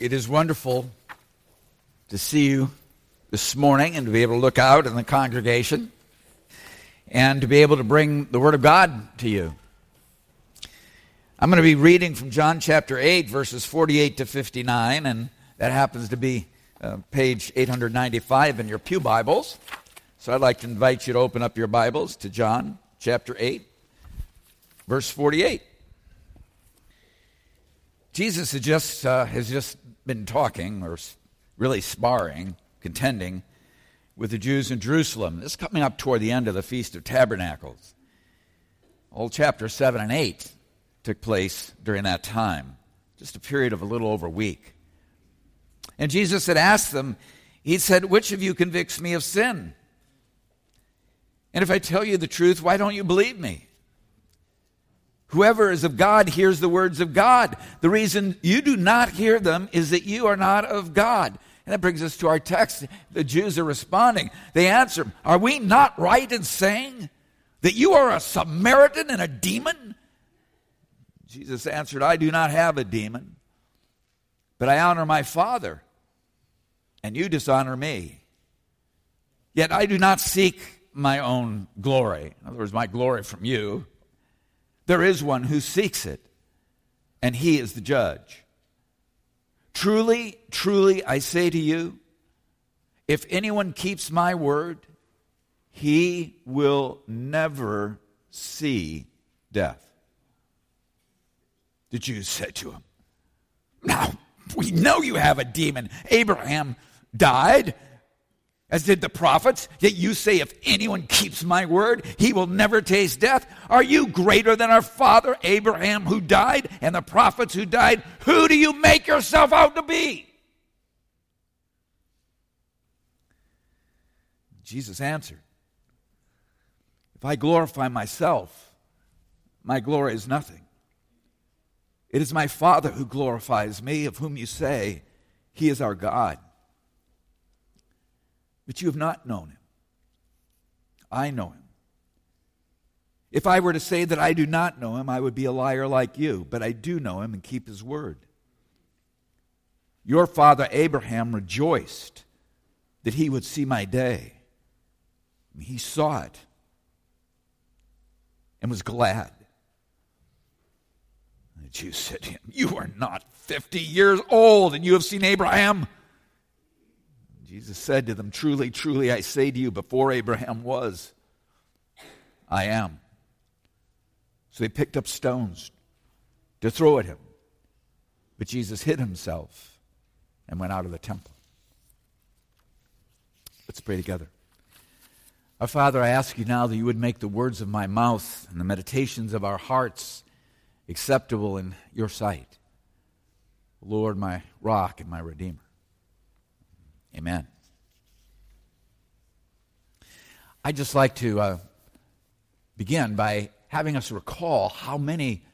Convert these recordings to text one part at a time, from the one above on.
It is wonderful to see you this morning and to be able to look out in the congregation and to be able to bring the Word of God to you. I'm going to be reading from John chapter 8, verses 48 to 59, and that happens to be uh, page 895 in your Pew Bibles. So I'd like to invite you to open up your Bibles to John chapter 8, verse 48. Jesus just, uh, has just been talking, or really sparring, contending with the Jews in Jerusalem. This is coming up toward the end of the Feast of Tabernacles. All chapter 7 and 8 took place during that time, just a period of a little over a week. And Jesus had asked them, He said, Which of you convicts me of sin? And if I tell you the truth, why don't you believe me? Whoever is of God hears the words of God. The reason you do not hear them is that you are not of God. And that brings us to our text. The Jews are responding. They answer, Are we not right in saying that you are a Samaritan and a demon? Jesus answered, I do not have a demon, but I honor my Father, and you dishonor me. Yet I do not seek my own glory. In other words, my glory from you. There is one who seeks it, and he is the judge. Truly, truly, I say to you, if anyone keeps my word, he will never see death. The Jews said to him, Now, we know you have a demon. Abraham died as did the prophets. Yet you say, if anyone keeps my word, he will never taste death. Are you greater than our father Abraham who died and the prophets who died? Who do you make yourself out to be? Jesus answered, If I glorify myself, my glory is nothing. It is my Father who glorifies me, of whom you say, He is our God but you have not known him. I know him. If I were to say that I do not know him, I would be a liar like you, but I do know him and keep his word. Your father Abraham rejoiced that he would see my day. He saw it and was glad. The Jews said to him, You are not 50 years old, and you have seen Abraham. Jesus said to them, Truly, truly, I say to you, before Abraham was, I am. So they picked up stones to throw at him. But Jesus hid himself and went out of the temple. Let's pray together. Our Father, I ask you now that you would make the words of my mouth and the meditations of our hearts acceptable in your sight. Lord, my rock and my redeemer. Amen. I'd just like to uh, begin by having us recall how many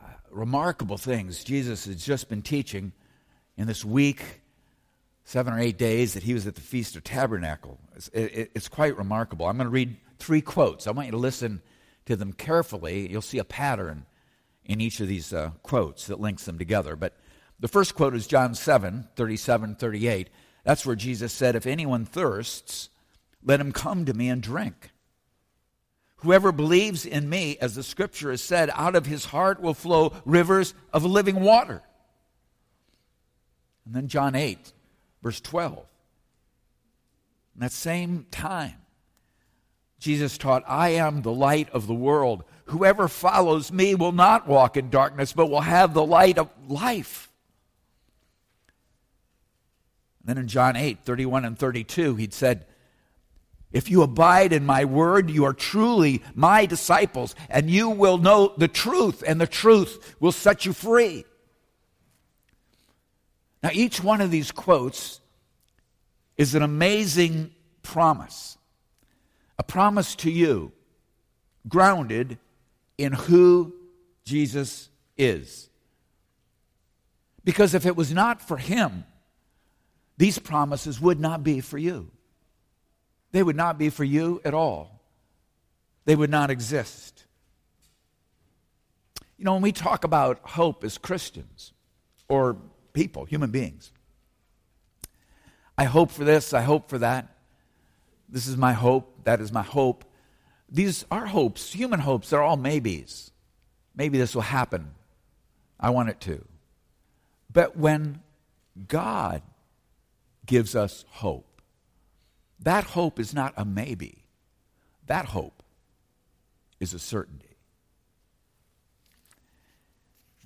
uh, remarkable things Jesus has just been teaching in this week, seven or eight days that he was at the Feast of Tabernacle. It's, it, it's quite remarkable. I'm going to read three quotes. I want you to listen to them carefully. You'll see a pattern in each of these uh, quotes that links them together. But the first quote is John 7 37, 38. That's where Jesus said, If anyone thirsts, let him come to me and drink. Whoever believes in me, as the scripture has said, out of his heart will flow rivers of living water. And then John 8, verse 12. In that same time, Jesus taught, I am the light of the world. Whoever follows me will not walk in darkness, but will have the light of life. And then in John 8, 31 and 32, he'd said, If you abide in my word, you are truly my disciples, and you will know the truth, and the truth will set you free. Now, each one of these quotes is an amazing promise, a promise to you, grounded in who Jesus is. Because if it was not for him, these promises would not be for you. They would not be for you at all. They would not exist. You know, when we talk about hope as Christians, or people, human beings. I hope for this, I hope for that. This is my hope, that is my hope. These are hopes, human hopes, they're all maybes. Maybe this will happen. I want it to. But when God gives us hope, that hope is not a maybe. That hope is a certainty.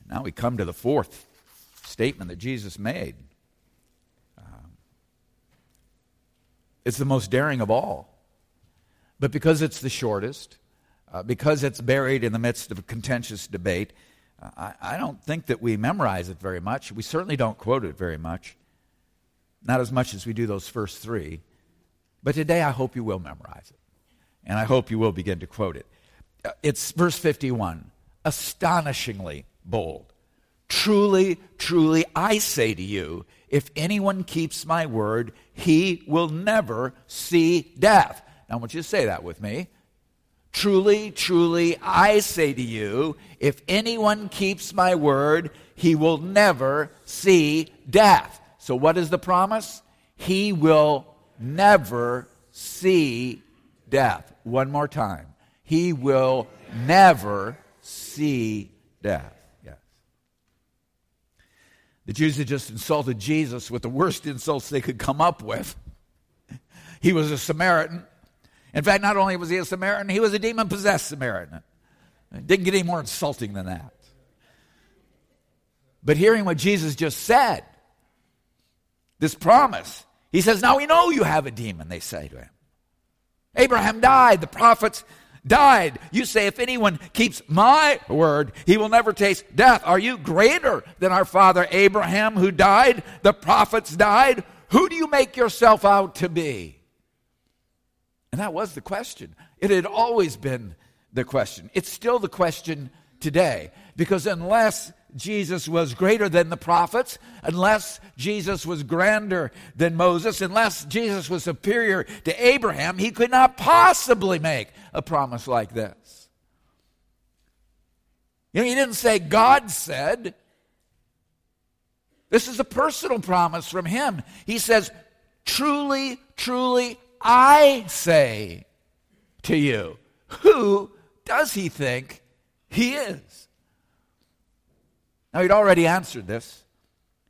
Now we come to the fourth statement that Jesus made. Um, it's the most daring of all. But because it's the shortest, uh, because it's buried in the midst of a contentious debate, uh, I, I don't think that we memorize it very much. We certainly don't quote it very much. Not as much as we do those first three. But today I hope you will memorize it. And I hope you will begin to quote it. Uh, it's verse 51 astonishingly bold. Truly, truly, I say to you, if anyone keeps my word, he will never see death. Now, I want you to say that with me. Truly, truly, I say to you, if anyone keeps my word, he will never see death. So, what is the promise? He will never see death. One more time. He will never see death. Yes. The Jews had just insulted Jesus with the worst insults they could come up with. He was a Samaritan. In fact, not only was he a Samaritan, he was a demon possessed Samaritan. It didn't get any more insulting than that. But hearing what Jesus just said, this promise, he says, Now we know you have a demon, they say to him. Abraham died, the prophets died. You say, if anyone keeps my word, he will never taste death. Are you greater than our father Abraham who died? The prophets died. Who do you make yourself out to be? And that was the question. It had always been the question. It's still the question today. Because unless Jesus was greater than the prophets, unless Jesus was grander than Moses, unless Jesus was superior to Abraham, he could not possibly make a promise like this. You know, he didn't say, God said. This is a personal promise from him. He says, Truly, truly, I say to you. Who does he think he is? Now, he'd already answered this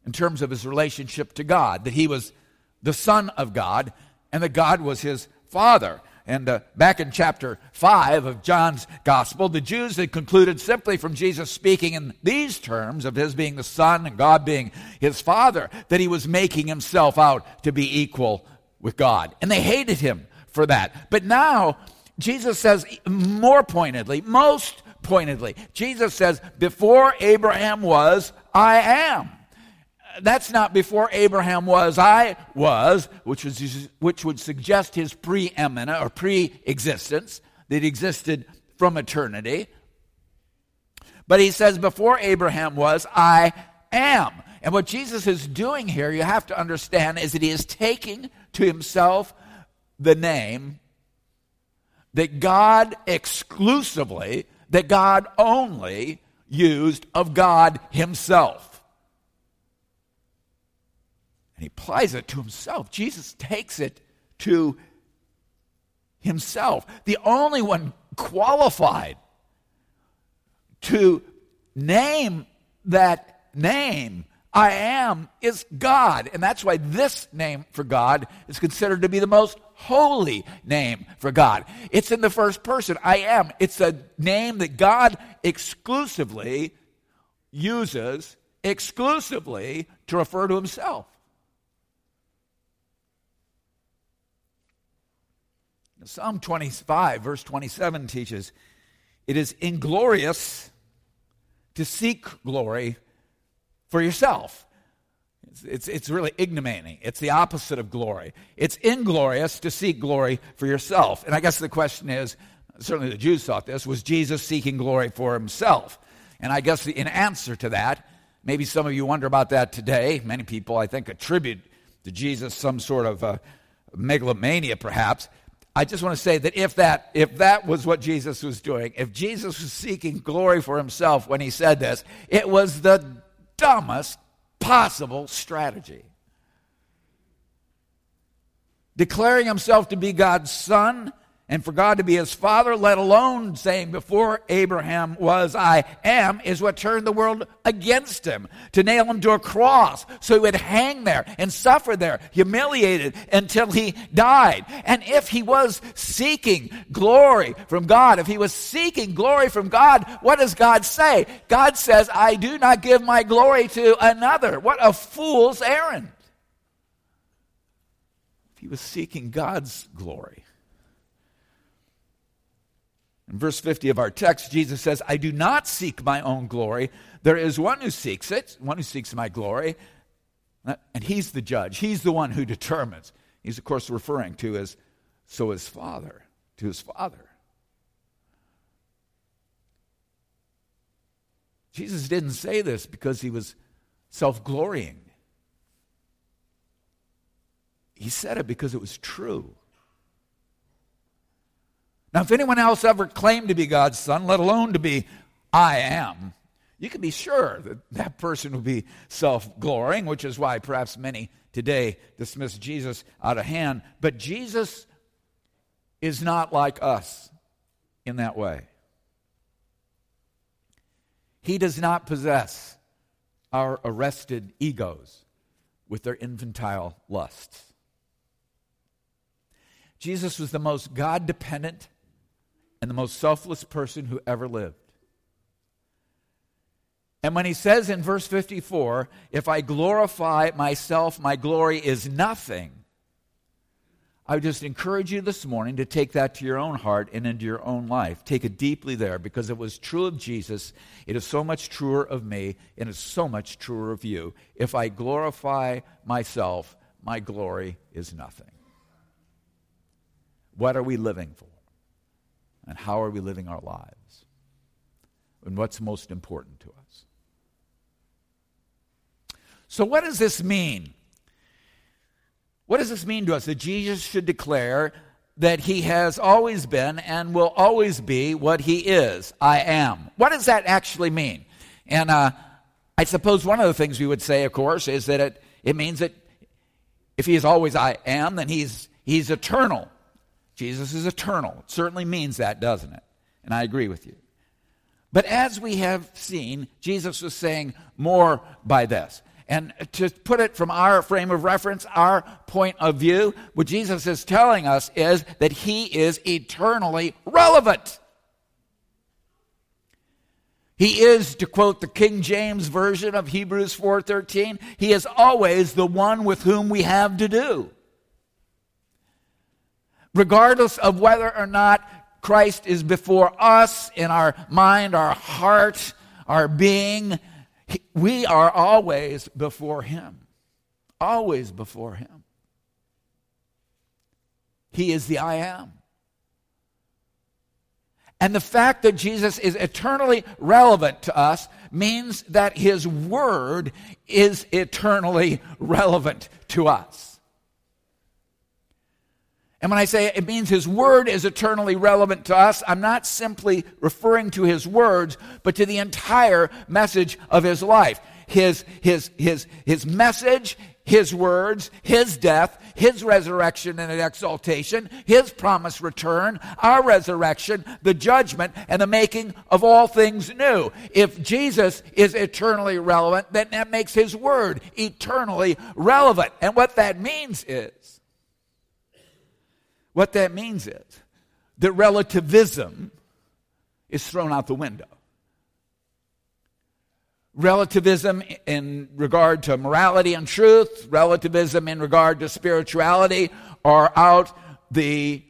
in terms of his relationship to God, that he was the Son of God and that God was his Father. And uh, back in chapter 5 of John's Gospel, the Jews had concluded simply from Jesus speaking in these terms of his being the Son and God being his Father, that he was making himself out to be equal with God. And they hated him for that. But now, Jesus says more pointedly, most pointedly. Jesus says, Before Abraham was, I am. That's not before Abraham was, I was, which, was, which would suggest his preeminent or pre existence, that existed from eternity. But he says, Before Abraham was, I am. And what Jesus is doing here, you have to understand, is that he is taking to himself the name that God exclusively that God only used of God Himself. And He applies it to Himself. Jesus takes it to Himself. The only one qualified to name that name I am is God. And that's why this name for God is considered to be the most holy name for God. It's in the first person. I am. It's a name that God exclusively uses exclusively to refer to himself. Psalm 25, verse 27 teaches it is inglorious to seek glory for yourself. It's, it's, really ignominy. It's the opposite of glory. It's inglorious to seek glory for yourself. And I guess the question is certainly the Jews thought this was Jesus seeking glory for himself? And I guess in answer to that, maybe some of you wonder about that today. Many people, I think, attribute to Jesus some sort of uh, megalomania, perhaps. I just want to say that if that if that was what Jesus was doing, if Jesus was seeking glory for himself when he said this, it was the dumbest possible strategy. Declaring himself to be God's son and for God to be his father, let alone saying before Abraham was, I am, is what turned the world against him. To nail him to a cross so he would hang there and suffer there, humiliated until he died. And if he was seeking glory from God, if he was seeking glory from God, what does God say? God says, I do not give my glory to another. What a fool's errand. If he was seeking God's glory, in verse 50 of our text, Jesus says, I do not seek my own glory. There is one who seeks it, one who seeks my glory, and he's the judge. He's the one who determines. He's, of course, referring to his, so his father, to his father. Jesus didn't say this because he was self glorying. He said it because it was true. Now, if anyone else ever claimed to be God's son, let alone to be I am, you can be sure that that person would be self glorying, which is why perhaps many today dismiss Jesus out of hand. But Jesus is not like us in that way. He does not possess our arrested egos with their infantile lusts. Jesus was the most God dependent and the most selfless person who ever lived. And when he says in verse 54, if I glorify myself, my glory is nothing, I would just encourage you this morning to take that to your own heart and into your own life. Take it deeply there because it was true of Jesus. It is so much truer of me, and it's so much truer of you. If I glorify myself, my glory is nothing. What are we living for? And how are we living our lives and what's most important to us. So, what does this mean? What does this mean to us that Jesus should declare that he has always been and will always be what he is? I am. What does that actually mean? And uh, I suppose one of the things we would say, of course, is that it, it means that if he is always I am, then he's, he's eternal. Jesus is eternal. It certainly means that, doesn't it? And I agree with you. But as we have seen, Jesus was saying more by this. And to put it from our frame of reference, our point of view, what Jesus is telling us is that he is eternally relevant. He is, to quote the King James version of Hebrews 4:13, he is always the one with whom we have to do regardless of whether or not Christ is before us in our mind, our heart, our being, we are always before Him. Always before Him. He is the I am. And the fact that Jesus is eternally relevant to us means that His Word is eternally relevant to us. And when I say it means his word is eternally relevant to us, I'm not simply referring to his words, but to the entire message of his life. His, his, his, his message, his words, his death, his resurrection and exaltation, his promised return, our resurrection, the judgment, and the making of all things new. If Jesus is eternally relevant, then that makes his word eternally relevant. And what that means is what that means is that relativism is thrown out the window. Relativism in regard to morality and truth, relativism in regard to spirituality are out the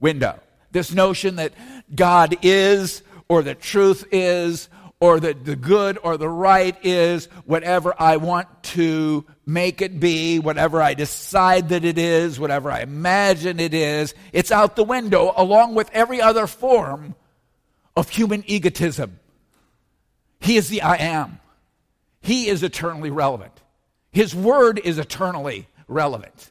window. This notion that God is, or that truth is, or that the good or the right is whatever I want to make it be, whatever I decide that it is, whatever I imagine it is. It's out the window along with every other form of human egotism. He is the I am. He is eternally relevant. His word is eternally relevant.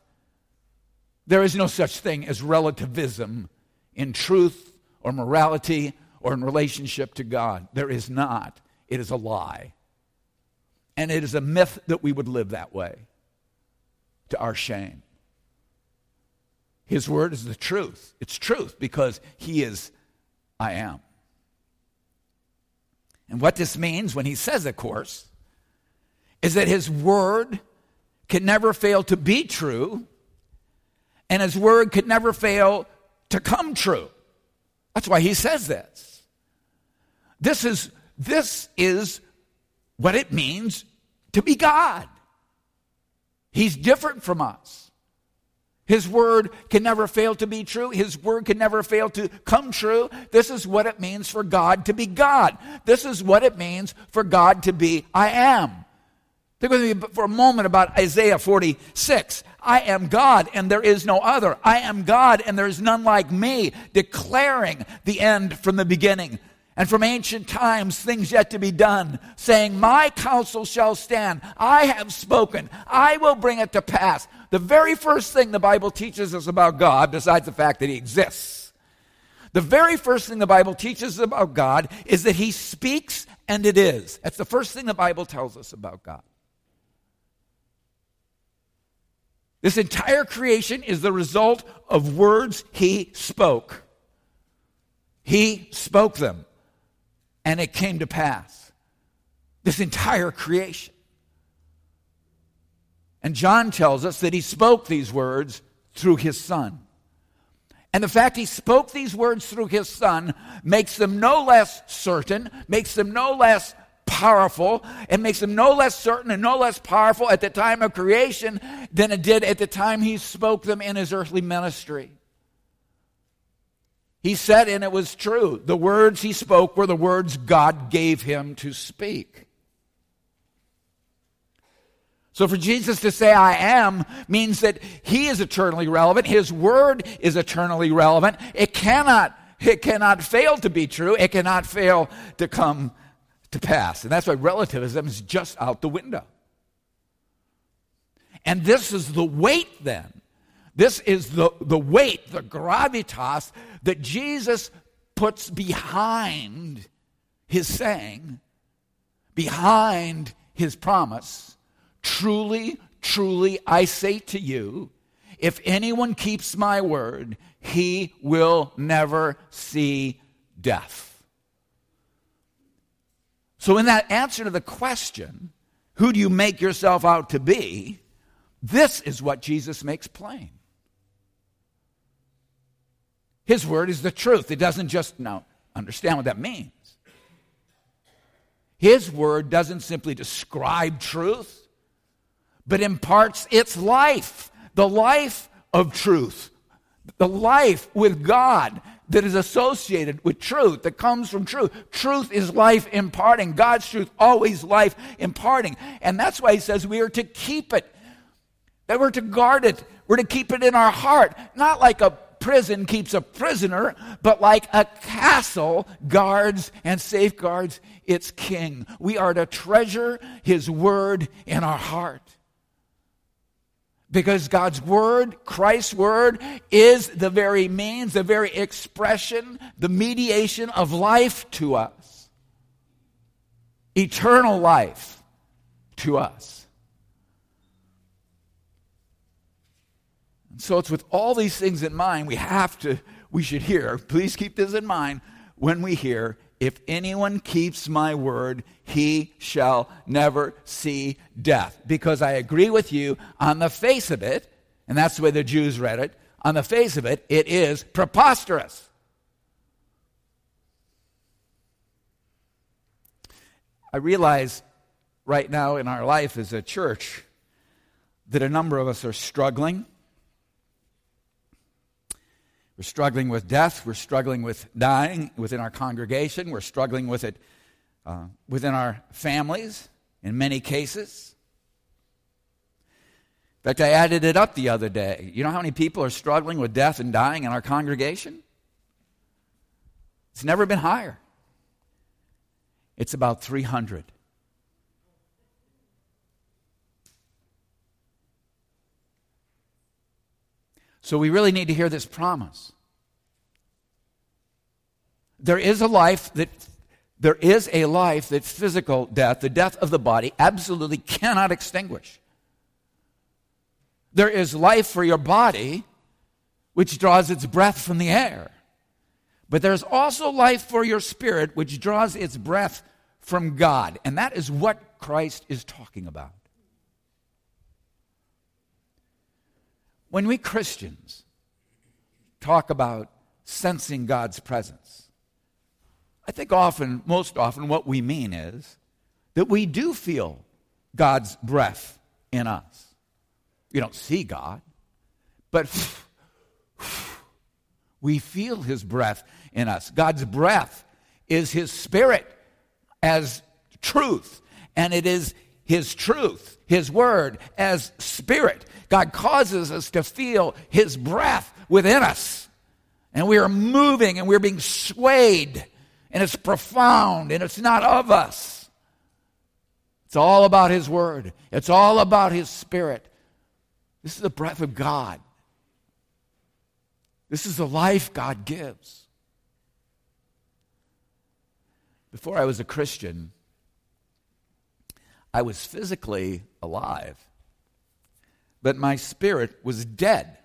There is no such thing as relativism in truth or morality or in relationship to God. There is not. It is a lie. And it is a myth that we would live that way to our shame. His word is the truth. It's truth because He is I am. And what this means when He says, of course, is that His word can never fail to be true, and His word could never fail to come true. That's why He says this. This is, this is what it means to be God. He's different from us. His word can never fail to be true. His word can never fail to come true. This is what it means for God to be God. This is what it means for God to be I am. Think with me for a moment about Isaiah 46. I am God and there is no other. I am God and there is none like me, declaring the end from the beginning and from ancient times things yet to be done, saying, My counsel shall stand. I have spoken. I will bring it to pass. The very first thing the Bible teaches us about God, besides the fact that He exists, the very first thing the Bible teaches us about God is that He speaks and it is. That's the first thing the Bible tells us about God. This entire creation is the result of words He spoke. He spoke them and it came to pass. This entire creation. And John tells us that he spoke these words through his son. And the fact he spoke these words through his son makes them no less certain, makes them no less powerful, and makes them no less certain and no less powerful at the time of creation than it did at the time he spoke them in his earthly ministry. He said, and it was true, the words he spoke were the words God gave him to speak. So for Jesus to say, I am, means that he is eternally relevant. His word is eternally relevant. It cannot, it cannot fail to be true. It cannot fail to come to pass. And that's why relativism is just out the window. And this is the weight then this is the, the weight, the gravitas that Jesus puts behind his saying, behind his promise. Truly, truly, I say to you, if anyone keeps my word, he will never see death. So, in that answer to the question, who do you make yourself out to be? This is what Jesus makes plain. His word is the truth. It doesn't just, now, understand what that means. His word doesn't simply describe truth, but imparts its life, the life of truth, the life with God that is associated with truth, that comes from truth. Truth is life imparting. God's truth, always life imparting. And that's why he says we are to keep it, that we're to guard it, we're to keep it in our heart, not like a prison keeps a prisoner, but like a castle guards and safeguards its king. We are to treasure his word in our heart. Because God's word, Christ's word, is the very means, the very expression, the mediation of life to us. Eternal life to us. So it's with all these things in mind, we have to, we should hear, please keep this in mind when we hear, if anyone keeps my word, he shall never see death. Because I agree with you, on the face of it, and that's the way the Jews read it, on the face of it, it is preposterous. I realize right now in our life as a church that a number of us are struggling we're struggling with death. We're struggling with dying within our congregation. We're struggling with it uh, within our families in many cases. In fact, I added it up the other day. You know how many people are struggling with death and dying in our congregation? It's never been higher. It's about 300. So we really need to hear this promise. There is a life that there is a life that physical death, the death of the body, absolutely cannot extinguish. There is life for your body, which draws its breath from the air. But there's also life for your spirit, which draws its breath from God. And that is what Christ is talking about. When we Christians talk about sensing God's presence, I think often, most often, what we mean is that we do feel God's breath in us. You don't see God, but we feel His breath in us. God's breath is His Spirit as truth, and it is His truth, His Word as Spirit. God causes us to feel His breath within us, and we are moving and we're being swayed and it's profound and it's not of us. It's all about His Word, it's all about His Spirit. This is the breath of God. This is the life God gives. Before I was a Christian, I was physically alive, but my spirit was dead.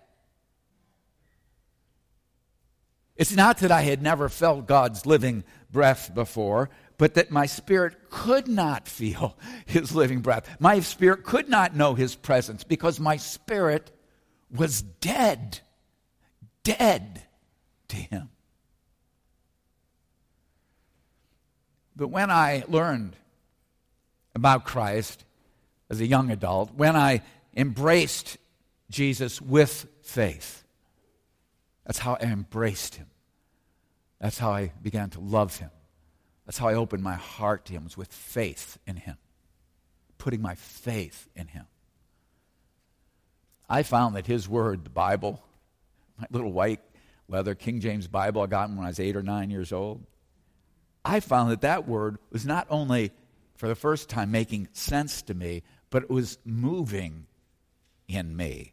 It's not that I had never felt God's living breath before, but that my spirit could not feel his living breath. My spirit could not know his presence because my spirit was dead, dead to him. But when I learned about Christ as a young adult, when I embraced Jesus with faith, that's how I embraced him. That's how I began to love him. That's how I opened my heart to him, was with faith in him, putting my faith in him. I found that his word, the Bible, my little white leather King James Bible I got when I was eight or nine years old, I found that that word was not only for the first time making sense to me, but it was moving in me.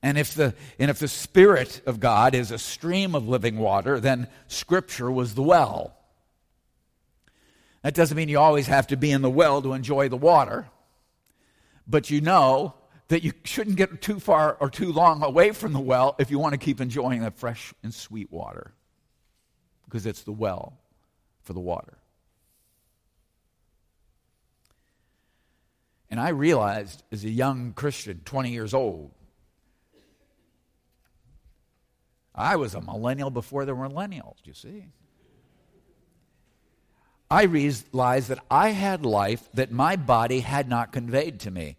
And if, the, and if the Spirit of God is a stream of living water, then Scripture was the well. That doesn't mean you always have to be in the well to enjoy the water, but you know that you shouldn't get too far or too long away from the well if you want to keep enjoying that fresh and sweet water, because it's the well for the water. And I realized as a young Christian, 20 years old, I was a millennial before there were millennials, you see. I realized that I had life that my body had not conveyed to me.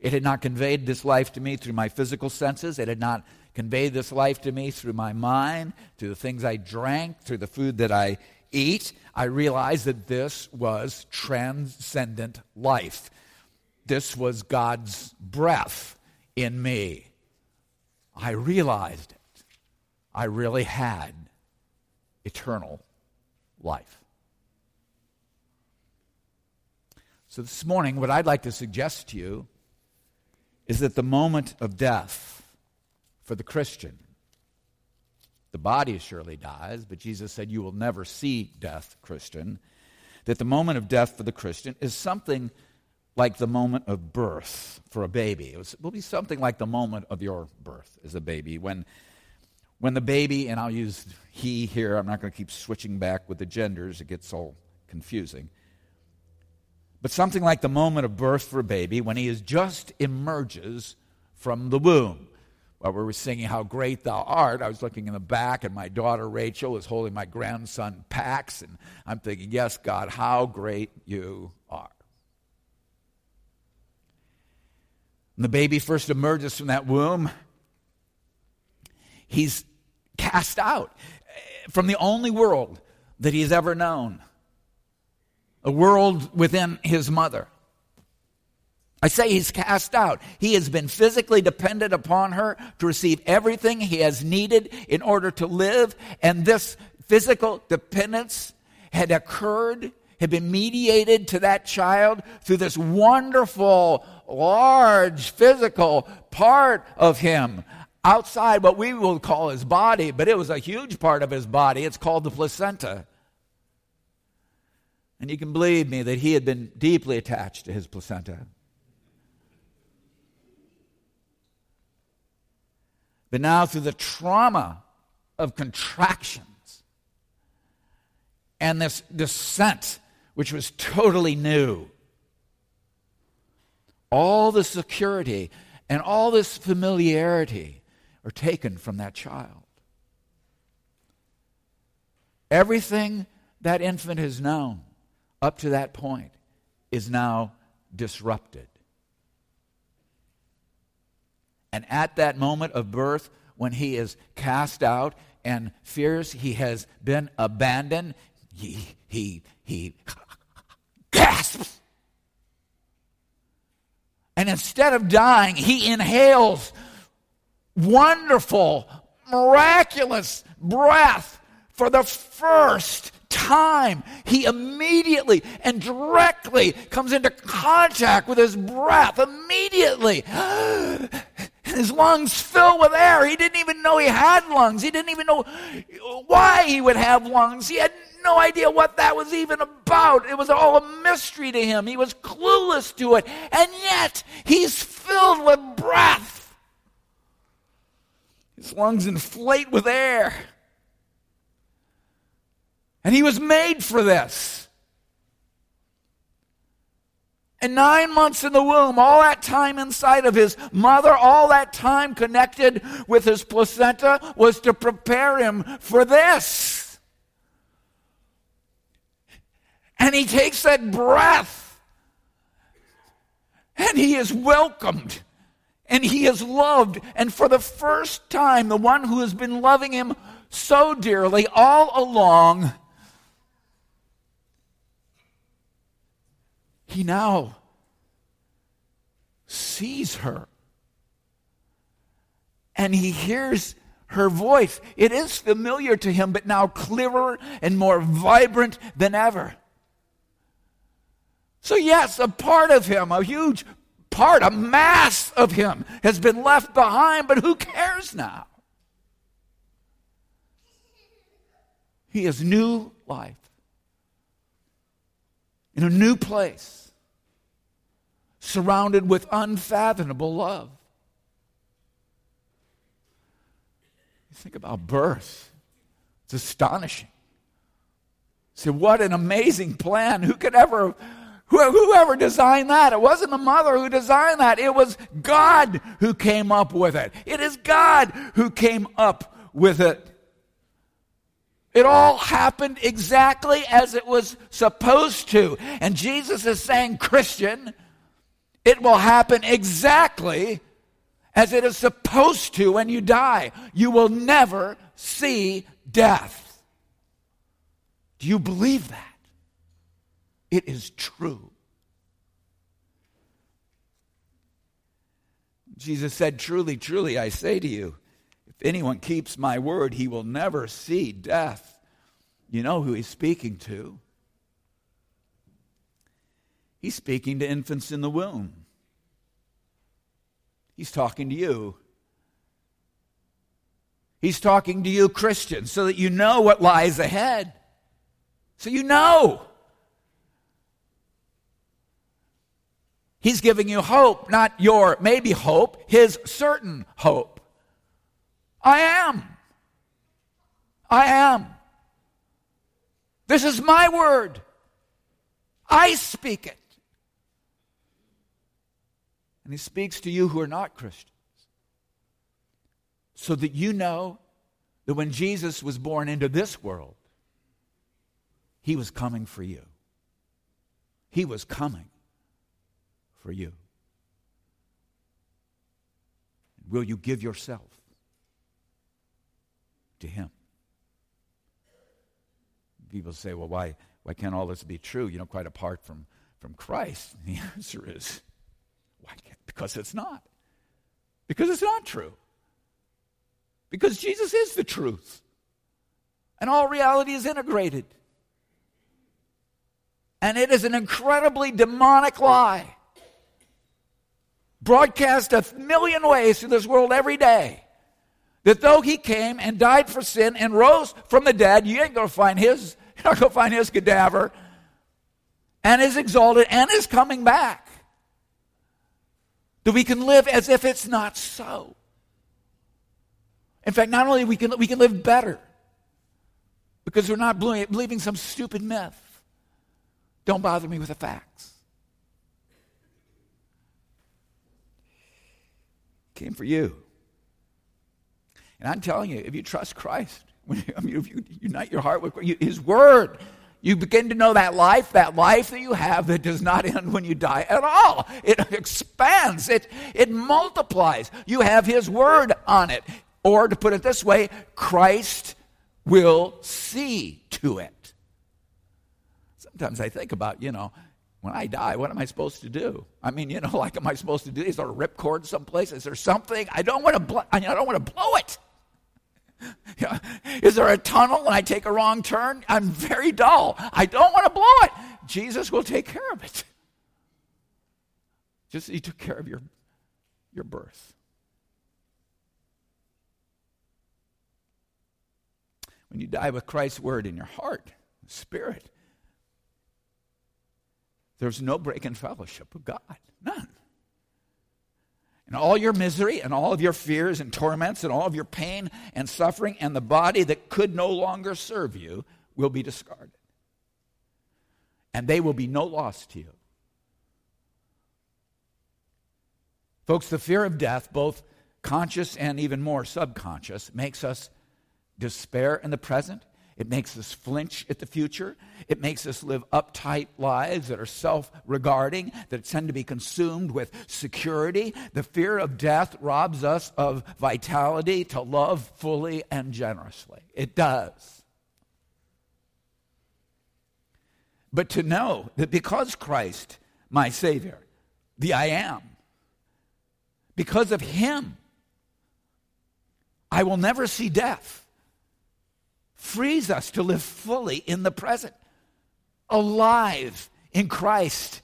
It had not conveyed this life to me through my physical senses. It had not conveyed this life to me through my mind, through the things I drank, through the food that I eat. I realized that this was transcendent life. This was God's breath in me. I realized it. I really had eternal life. So, this morning, what I'd like to suggest to you is that the moment of death for the Christian, the body surely dies, but Jesus said, You will never see death, Christian. That the moment of death for the Christian is something like the moment of birth for a baby. It, will be something like the moment of your birth as a baby. When, when the baby, and I'll use he here, I'm not going to keep switching back with the genders, it gets all confusing. But something like the moment of birth for a baby when he is just emerges from the womb. While we were singing How Great Thou Art, I was looking in the back, and my daughter Rachel was holding my grandson Pax, and I'm thinking, Yes, God, how great you are. When the baby first emerges from that womb, he's cast out eh, from the only world that he's ever known a world within his mother. I say he's cast out. He has been physically dependent upon her to receive everything he has needed in order to live, and this physical dependence had occurred, had been mediated to that child through this wonderful large physical part of him. outside what we will call his body, but it was a huge part of his body. It's called the placenta. And you can believe me that he had been deeply attached to his placenta. But now, through the trauma of contractions and this descent, which was totally new, all the security and all this familiarity are taken from that child. Everything that infant has known up to that point is now disrupted. And at that moment of birth, when he is cast out and fears he has been abandoned, he, he, he gasps. And instead of dying, he inhales wonderful, miraculous breath for the first time, he immediately and directly comes into contact with his breath. Immediately. His lungs fill with air. He didn't even know he had lungs. He didn't even know why he would have lungs. He had no idea what that was even about. It was all a mystery to him. He was clueless to it. And yet, he's filled with breath. His lungs inflate with air. And he was made for this. And nine months in the womb, all that time inside of his mother, all that time connected with his placenta was to prepare him for this. And he takes that breath and he is welcomed and he is loved. And for the first time, the one who has been loving him so dearly all along he now sees her. And he hears her voice. It is familiar to him, but now clearer and more vibrant than ever. So, yes, a part of him, a huge part, a mass of him has been left behind, but who cares now? He has new life in a new place surrounded with unfathomable love. You think about birth, it's astonishing. See, what an amazing plan. Who could ever, who, whoever designed that? It wasn't the mother who designed that, it was God who came up with it. It is God who came up with it. It all happened exactly as it was supposed to. And Jesus is saying, Christian, it will happen exactly as it is supposed to when you die. You will never see death. Do you believe that? It is true. Jesus said, Truly, truly, I say to you, if anyone keeps my word, he will never see death. You know who he's speaking to. He's speaking to infants in the womb. He's talking to you. He's talking to you, Christians, so that you know what lies ahead. So you know. He's giving you hope, not your maybe hope, his certain hope. I am. I am. This is my word. I speak it. And he speaks to you who are not Christians. So that you know that when Jesus was born into this world, he was coming for you. He was coming for you. Will you give yourself to him? People say, well, why, why can't all this be true, you know, quite apart from, from Christ? And the answer is, why can't? Because it's not. Because it's not true. Because Jesus is the truth. And all reality is integrated. And it is an incredibly demonic lie. Broadcast a million ways to this world every day. That though he came and died for sin and rose from the dead, you ain't to find his, you're not to find his cadaver, and is exalted and is coming back. That we can live as if it's not so. In fact, not only we can we can live better because we're not believing some stupid myth. Don't bother me with the facts. Came for you. And I'm telling you, if you trust Christ, when I mean, if you unite your heart with His Word, you begin to know that life, that life that you have that does not end when you die at all. It expands, it, it multiplies. You have His Word on it. Or to put it this way, Christ will see to it. Sometimes I think about, you know, when I die, what am I supposed to do? I mean, you know, like, am I supposed to do? Is there a ripcord someplace? Is there something? I don't want to. Bl- I, mean, I don't want to blow it. Is there a tunnel and I take a wrong turn? I'm very dull. I don't want to blow it. Jesus will take care of it. Just he took care of your, your birth. When you die with Christ's word in your heart, spirit, there's no break in fellowship with God. None. And all your misery and all of your fears and torments and all of your pain and suffering and the body that could no longer serve you will be discarded. And they will be no loss to you. Folks, the fear of death, both conscious and even more subconscious, makes us despair in the present. It makes us flinch at the future. It makes us live uptight lives that are self regarding, that tend to be consumed with security. The fear of death robs us of vitality to love fully and generously. It does. But to know that because Christ, my Savior, the I am, because of Him, I will never see death frees us to live fully in the present, alive in Christ,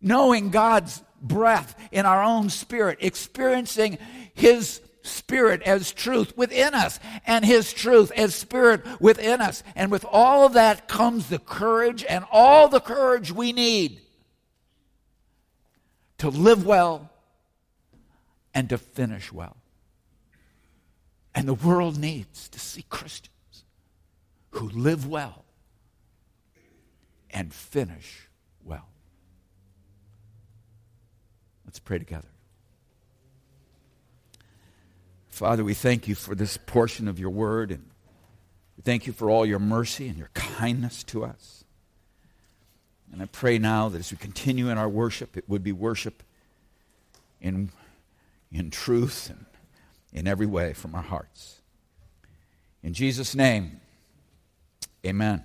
knowing God's breath in our own spirit, experiencing His Spirit as truth within us, and His truth as Spirit within us. And with all of that comes the courage and all the courage we need to live well and to finish well. And the world needs to see Christians who live well and finish well. Let's pray together. Father, we thank you for this portion of your word and we thank you for all your mercy and your kindness to us. And I pray now that as we continue in our worship, it would be worship in, in truth and in every way from our hearts. In Jesus' name, Amen.